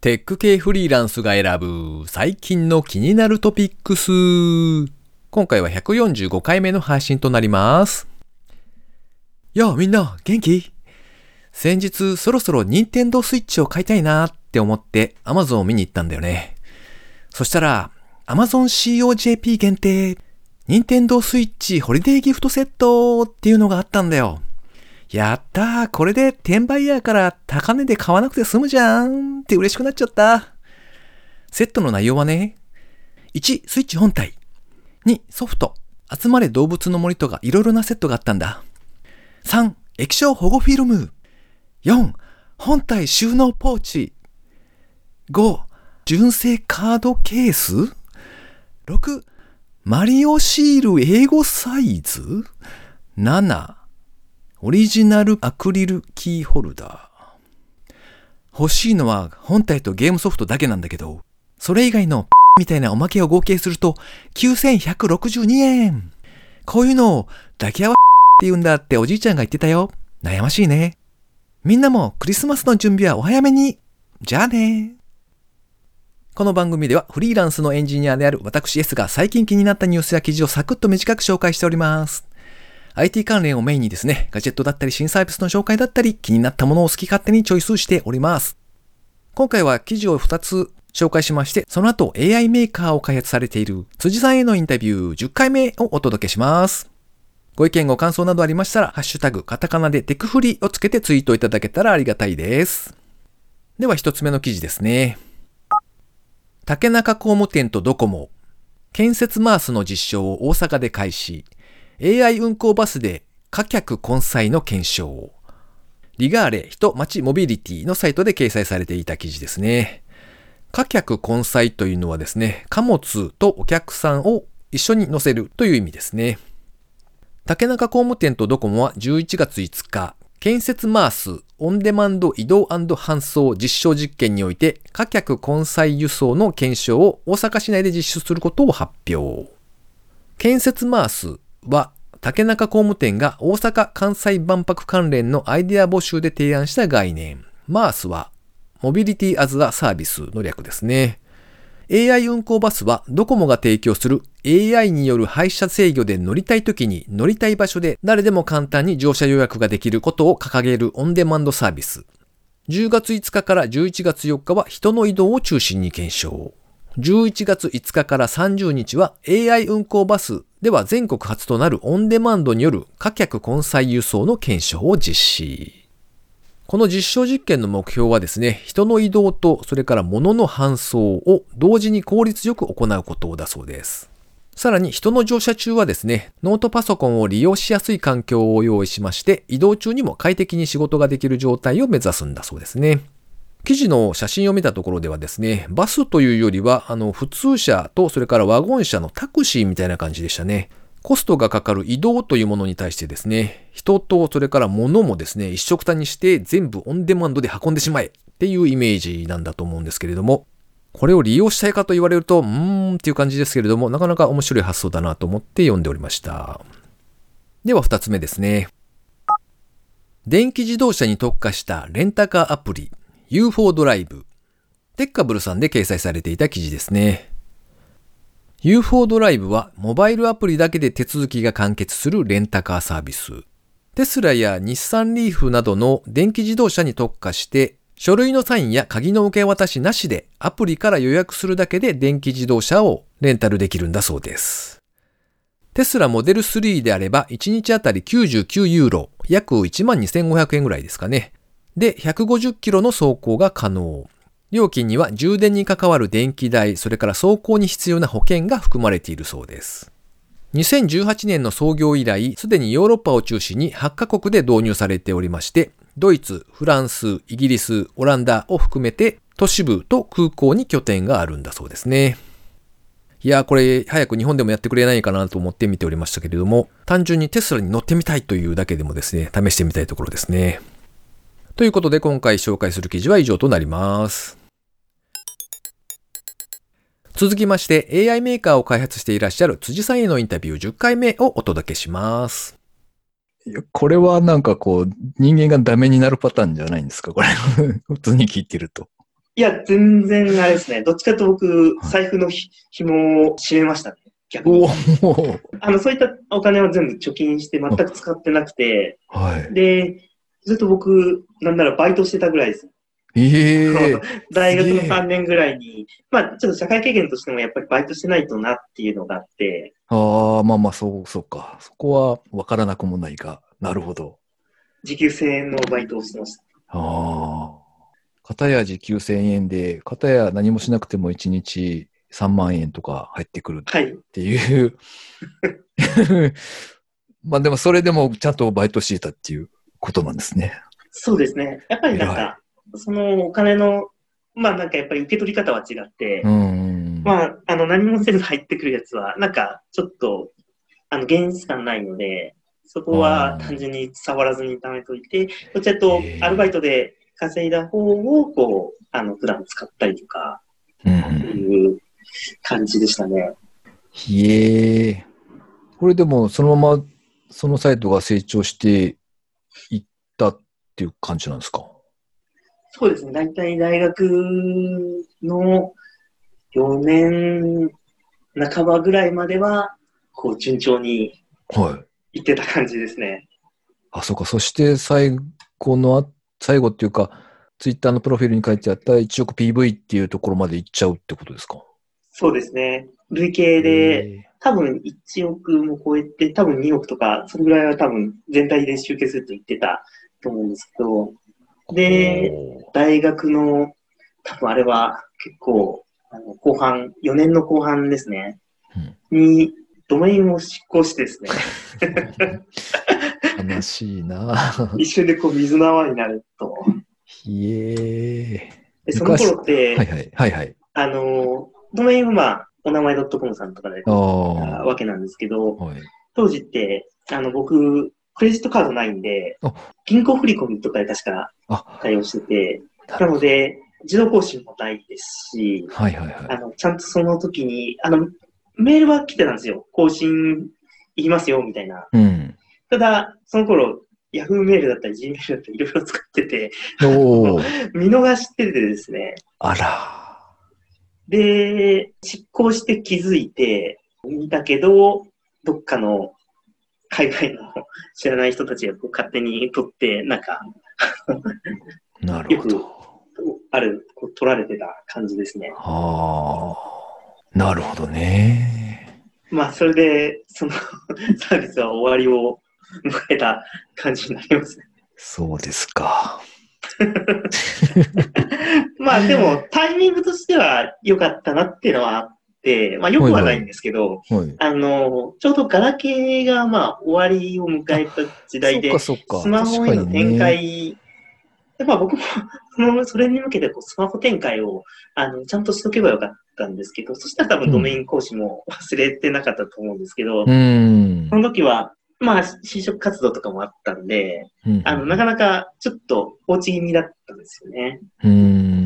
テック系フリーランスが選ぶ最近の気になるトピックス。今回は145回目の配信となります。やあみんな元気？先日そろそろ任天堂スイッチを買いたいなって思って Amazon を見に行ったんだよね。そしたら Amazon COJP 限定任天堂スイッチホリデーギフトセットっていうのがあったんだよ。やったーこれで転売ヤーから高値で買わなくて済むじゃんって嬉しくなっちゃった。セットの内容はね、1、スイッチ本体。2、ソフト。集まれ動物の森とかいろいろなセットがあったんだ。3、液晶保護フィルム。4、本体収納ポーチ。5、純正カードケース。6、マリオシール英語サイズ。7、オリジナルアクリルキーホルダー。欲しいのは本体とゲームソフトだけなんだけど、それ以外のみたいなおまけを合計すると9162円。こういうのを抱き合わって言うんだっておじいちゃんが言ってたよ。悩ましいね。みんなもクリスマスの準備はお早めに。じゃあね。この番組ではフリーランスのエンジニアである私 S が最近気になったニュースや記事をサクッと短く紹介しております。IT 関連をメインにですね、ガジェットだったり新サービスの紹介だったり気になったものを好き勝手にチョイスしております。今回は記事を2つ紹介しまして、その後 AI メーカーを開発されている辻さんへのインタビュー10回目をお届けします。ご意見ご感想などありましたら、ハッシュタグ、カタカナでテクフリをつけてツイートいただけたらありがたいです。では一つ目の記事ですね。竹中工務店とドコモ、建設マースの実証を大阪で開始、AI 運行バスで貨客混載の検証。リガーレ人町モビリティのサイトで掲載されていた記事ですね。貨客混載というのはですね、貨物とお客さんを一緒に乗せるという意味ですね。竹中工務店とドコモは11月5日、建設マースオンデマンド移動搬送実証実験において、貨客混載輸送の検証を大阪市内で実施することを発表。建設マースは、竹中工務店が大阪・関西万博関連のアイデア募集で提案した概念。マースは、モビリティアズアサービスの略ですね。AI 運行バスはドコモが提供する AI による配車制御で乗りたい時に乗りたい場所で誰でも簡単に乗車予約ができることを掲げるオンデマンドサービス。10月5日から11月4日は人の移動を中心に検証。11月5日から30日は AI 運行バスでは全国初となるオンデマンドによる貨客混載輸送の検証を実施。この実証実験の目標はですね、人の移動とそれから物の搬送を同時に効率よく行うことだそうです。さらに人の乗車中はですね、ノートパソコンを利用しやすい環境を用意しまして、移動中にも快適に仕事ができる状態を目指すんだそうですね。記事の写真を見たところではですね、バスというよりは、あの、普通車とそれからワゴン車のタクシーみたいな感じでしたね。コストがかかる移動というものに対してですね、人とそれから物もですね、一緒くたにして全部オンデマンドで運んでしまえっていうイメージなんだと思うんですけれども、これを利用したいかと言われると、うーんっていう感じですけれども、なかなか面白い発想だなと思って読んでおりました。では二つ目ですね。電気自動車に特化したレンタカーアプリ UFO ドライブ。テッカブルさんで掲載されていた記事ですね。UFO ドライブはモバイルアプリだけで手続きが完結するレンタカーサービス。テスラや日産リーフなどの電気自動車に特化して、書類のサインや鍵の受け渡しなしでアプリから予約するだけで電気自動車をレンタルできるんだそうです。テスラモデル3であれば1日あたり99ユーロ、約12,500円ぐらいですかね。で、150キロの走行が可能。料金には充電に関わる電気代、それから走行に必要な保険が含まれているそうです。2018年の創業以来、すでにヨーロッパを中心に8カ国で導入されておりまして、ドイツ、フランス、イギリス、オランダを含めて都市部と空港に拠点があるんだそうですね。いやーこれ早く日本でもやってくれないかなと思って見ておりましたけれども、単純にテスラに乗ってみたいというだけでもですね、試してみたいところですね。ということで今回紹介する記事は以上となります。続きまして AI メーカーを開発していらっしゃる辻さんへのインタビュー10回目をお届けします。いやこれはなんかこう、人間がダメになるパターンじゃないんですか？これ。普通に聞いてると。いや、全然あれですね。どっちかと僕、はい財布のひ紐を締めましたね。逆に。あの、そういったお金は全部貯金して全く使ってなくて、はい。で、ずっと僕、なんならバイトしてたぐらいです。ええ 大学のすげえ3年ぐらいに、まあ、ちょっと社会経験としてもやっぱりバイトしてないとなっていうのがあって、ああ、まあまあ、そう、そうか。そこは分からなくもないが、なるほど。時給1000円のバイトをしてました。ああ。片や時給1000円で、片や何もしなくても1日3万円とか入ってくるはい。っていう。まあでもそれでもちゃんとバイトしていたっていうことなんですね。そうですね。やっぱりなん偉か、そのお金の、まあなんかやっぱり受け取り方は違って、うん。まあ、あの、何もせず入ってくるやつは、なんか、ちょっと、あの、現実感ないので、そこは単純に触らずに貯めといて、どっちらとアルバイトで稼いだ方を、こう、あの、普段使ったりとか、うんうんいう感じでしたね。ひえ。これでもそのままそのサイトが成長していったっていう感じなんですか？そうですね。大体大学の4年半ばぐらいまでは、こう、順調にはい。行ってた感じですね。あ、そうか。そして最後のあ、最後っていうか、ツイッターのプロフィールに書いてあった1億 PV っていうところまで行っちゃうってことですか？そうですね。累計で、多分1億も超えて、多分2億とか、それぐらいは多分全体で集計すると言ってたと思うんですけど、で、大学の、多分あれは結構、あの後半、4年の後半ですね、に、ドメインを執行してですね、悲しいな。一瞬でこう水の泡になると。ひえでその頃って、はいはい。はいはい。あの、ドメインはまあ、お名前 .com さんとかであああ。わけなんですけど、はい。当時って、あの、僕、クレジットカードないんであ、銀行振り込みとかで確かあ、対応してて、なので、自動更新もないですし、はいはいはい。あの、ちゃんとその時に、あの、メールは来てたんですよ。更新いきますよ、みたいな。うん。ただ、その頃、ヤフーメールだったり、G メールだったり、いろいろ使ってて。見逃しててですね。あら。で、執行して気づいて、見たけど、どっかの海外の知らない人たちがこう勝手に取って、なんか、なるほど。ある、こう取られてた感じですね。ああ。なるほどね。まあ、それで、その サービスは終わりを迎えた感じになりますね。そうですか。まあ、でも、タイミングとしては良かったなっていうのはあって、まあ、良くはないんですけど、はい。あの、ちょうどガラケーが、まあ、終わりを迎えた時代で。スマホへの展。開、でまあ僕も その、それに向けてこうスマホ展開をあのちゃんとしとけばよかったんですけど、そしたら多分ドメイン講師も 忘れてなかったと思うんですけど、うんそ。の時は、まあ、就職活動とかもあったんで、うんあの、なかなかちょっと放置気味だったんですよね。うん。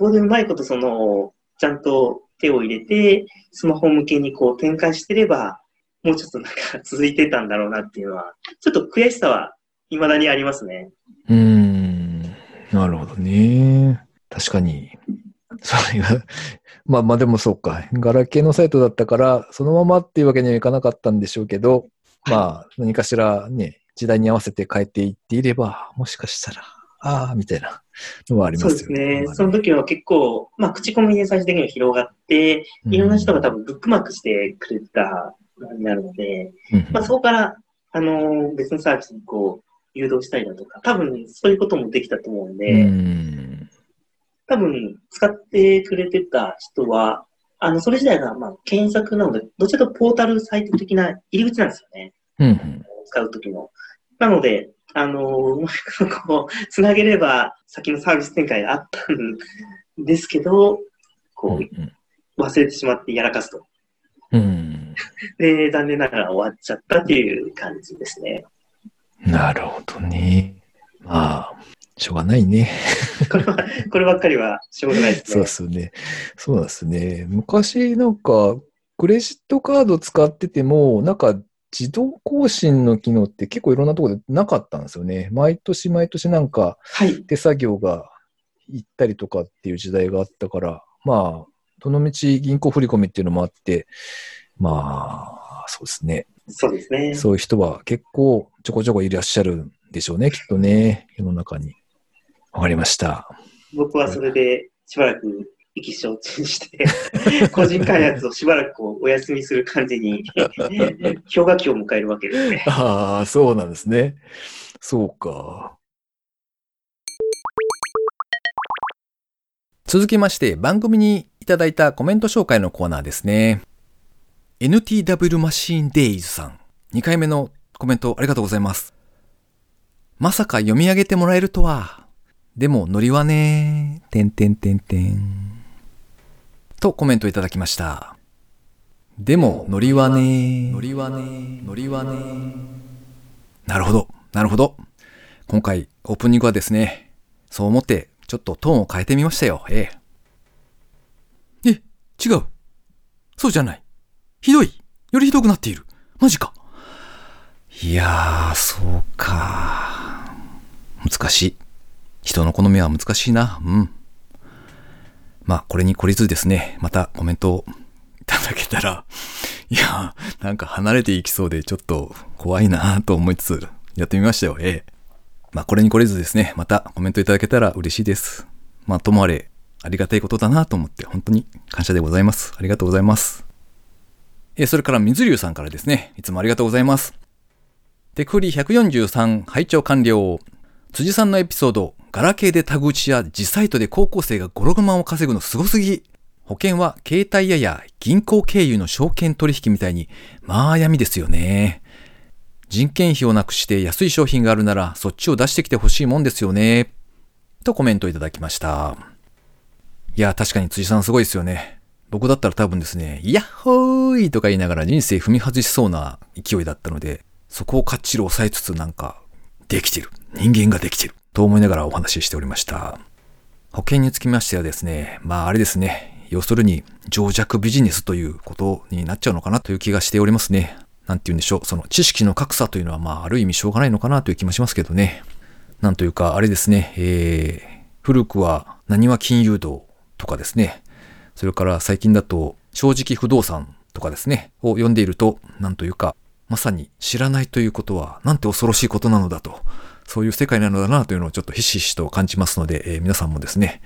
そこでうまいことその、ちゃんと手を入れて、スマホ向けにこう展開してれば、もうちょっとなんか続いてたんだろうなっていうのは、ちょっと悔しさは未だにありますね。うん。なるほどね。確かに。それが、まあまあでもそうか。ガラケーのサイトだったから、そのままっていうわけにはいかなかったんでしょうけど、まあ何かしらね、時代に合わせて変えていっていれば、もしかしたら、ああ、みたいなのはありまそうですすよね。ね。その時は結構、まあ、口コミで最終的には広がって、いろんな人が多分ブックマークしてくれたのになるので、うん、まあ、そこから、あのー別のサービスにこう、誘導したりだとか、多分そういうこともできたと思うんで、うん。多分使ってくれてた人は、あの、それ自体が、まあ、検索なので、どちらかとポータルサイト的な入り口なんですよね。うん。使うときの。なので、あのーうまくこう、つなげれば先のサービス展開があったんですけど、こう、忘れてしまってやらかすと。うん。で、残念ながら終わっちゃったっていう感じですね。なるほどね。まあ、しょうがないね。これは、こればっかりはしょうがないですそうね。ですね。そうですね。昔なんか、クレジットカード使ってても、なんか自動更新の機能って結構いろんなところでなかったんですよね。毎年毎年なんかはい。手作業が行ったりとかっていう時代があったから、まあ、どのみち銀行振り込みっていうのもあって、まあ、そうですね。そうですね。そういう人は結構ちょこちょこいらっしゃるんでしょうね、きっとね、世の中に。わかりました。僕はそれでしばらく意気消沈して、個人開発をしばらくこうお休みする感じに、氷河期を迎えるわけですね。ああ、そうなんですね。そうか。続きまして番組にいただいたコメント紹介のコーナーですね。NTW マシーンデイズさん。2回目のコメントありがとうございます。まさか読み上げてもらえるとは。でもノリはね、てんてんてんてん。とコメントいただきました。でもノリはね、ノリはね、ノリはね。なるほど、なるほど。今回オープニングはですね、そう思ってちょっとトーンを変えてみましたよ。ええ。え、違う。そうじゃない。ひどい。よりひどくなっている。マジか。いやー、そうか。難しい。人の好みは難しいな。うん。まあ、これに懲りずですね、またコメントをいただけたら、いや、なんか離れていきそうでちょっと怖いなと思いつつ、やってみましたよ。ええ。まあ、これに懲りずですね、またコメントいただけたら嬉しいです。まあ、ともあれ、ありがたいことだなと思って、本当に感謝でございます。ありがとうございます。えそれから、水流さんからですね、いつもありがとうございます。テクフリ143拝聴完了。辻さんのエピソード、ガラケーでタグ打ちや自サイトで高校生が5、6万を稼ぐのすごすぎ。保険は携帯屋や銀行経由の証券取引みたいに、まあ闇ですよね。人件費をなくして安い商品があるならそっちを出してきてほしいもんですよね。とコメントいただきました。いや、確かに辻さんすごいですよね。僕だったら多分ですね、ヤッホーイとか言いながら人生踏み外しそうな勢いだったので、そこをかっちり抑えつつなんか、できてる。人間ができてる。と思いながらお話ししておりました。保険につきましてはですね、まああれですね、要するに情弱ビジネスということになっちゃうのかなという気がしておりますね。なんて言うんでしょう、その知識の格差というのはまあある意味しょうがないのかなという気もしますけどね。なんというか、あれですね、えー、古くは何は金融道とかですね、それから最近だと正直不動産とかですね、を読んでいると、なんというか、まさに知らないということはなんて恐ろしいことなのだと、そういう世界なのだなというのをちょっとひしひしと感じますので、えー皆さんもですね、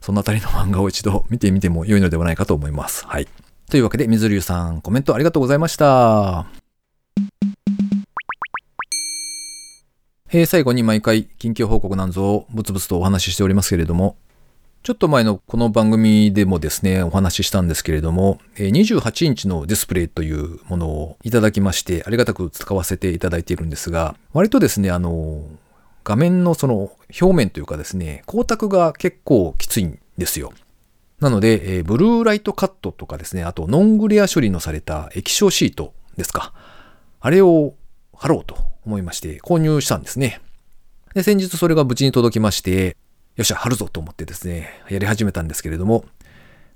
そのあたりの漫画を一度見てみても良いのではないかと思います。はい。というわけで、水流さん、コメントありがとうございました。えー最後に毎回近況報告なんぞをブツブツとお話ししておりますけれども、ちょっと前のこの番組でもですね、お話ししたんですけれども、28インチのディスプレイというものをいただきまして、ありがたく使わせていただいているんですが、割とですね、あの、画面のその表面というかですね、光沢が結構きついんですよ。なので、ブルーライトカットとかですね、あとノングレア処理のされた液晶シートですか。あれを貼ろうと思いまして購入したんですね。で、先日それが無事に届きまして、よっしゃ、貼るぞと思ってですね、やり始めたんですけれども、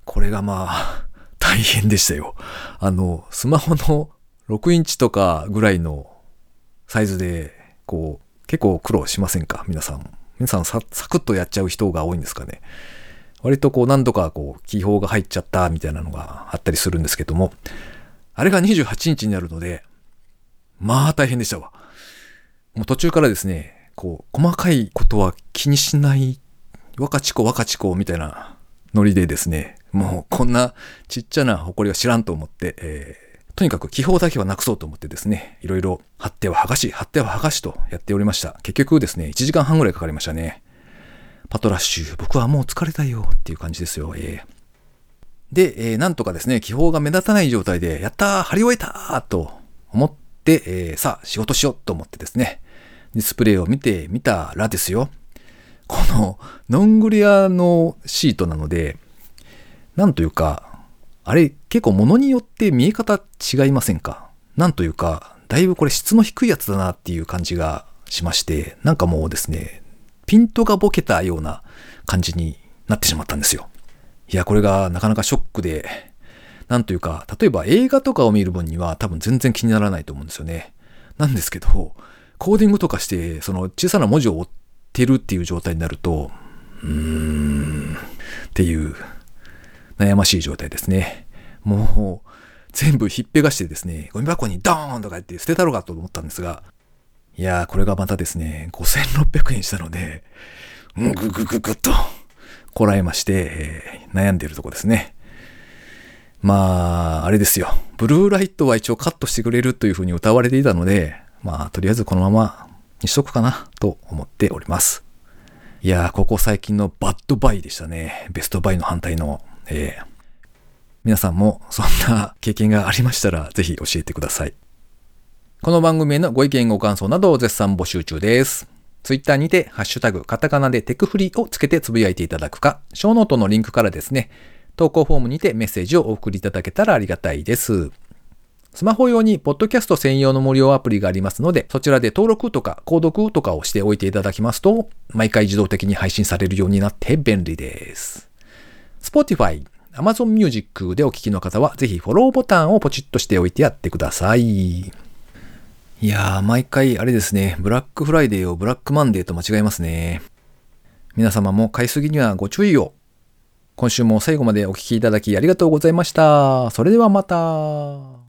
これがまあ、大変でしたよ。あの、スマホの6インチとかぐらいのサイズで、こう、結構苦労しませんか？皆さん。皆さんサクッとやっちゃう人が多いんですかね。割とこう何度かこう気泡が入っちゃったみたいなのがあったりするんですけども、あれが28インチになるので、まあ大変でしたわ。もう途中からですね、こう細かいことは気にしない、若ちこ若ちこみたいなノリでですね、もうこんなちっちゃな埃は知らんと思って、えーとにかく気泡だけはなくそうと思ってですね、いろいろ貼っては剥がし、貼っては剥がしとやっておりました。結局ですね、1時間半ぐらいかかりましたね。パトラッシュ、僕はもう疲れたよっていう感じですよ。えーで、えーなんとかですね、気泡が目立たない状態で、やったー貼り終えたーと思って、えーさあ仕事しようと思ってですね、ディスプレイを見てみたらですよ、このノングレアのシートなので、なんというか、あれ結構物によって見え方違いませんか？なんというか、だいぶこれ質の低いやつだなっていう感じがしまして、なんかもうですね、ピントがボケたような感じになってしまったんですよ。いや、これがなかなかショックで、なんというか、例えば映画とかを見る分には多分全然気にならないと思うんですよね。なんですけど、コーディングとかして、その小さな文字を追ってるっていう状態になると、うーん。っていう、悩ましい状態ですね。もう、全部ひっぺがしてですね、ゴミ箱にドーンとか言って捨てたろうかと思ったんですが、いやー、これがまたですね、5600円したので、うん、ぐぐぐぐっと、こらえまして、えー悩んでるとこですね。まあ、あれですよ。ブルーライトは一応カットしてくれるというふうに歌われていたので、まあ、とりあえずこのままにしとくかなと思っております。いやー、ここ最近のバッドバイでしたね。ベストバイの反対の。えー皆さんもそんな経験がありましたら、ぜひ教えてください。この番組へのご意見ご感想などを絶賛募集中です。ツイッターにて、ハッシュタグ、カタカナでテクフリをつけてつぶやいていただくか、ショーノートのリンクからですね、投稿フォームにてメッセージをお送りいただけたらありがたいです。スマホ用に、ポッドキャスト専用の無料アプリがありますので、そちらで登録とか、購読とかをしておいていただきますと、毎回自動的に配信されるようになって便利です。Spotify、Amazon Music でお聞きの方は、ぜひフォローボタンをポチッとしておいてやってください。いやー、毎回あれですね、ブラックフライデーをブラックマンデーと間違えますね。皆様も買いすぎにはご注意を。今週も最後までお聞きいただきありがとうございました。それではまた。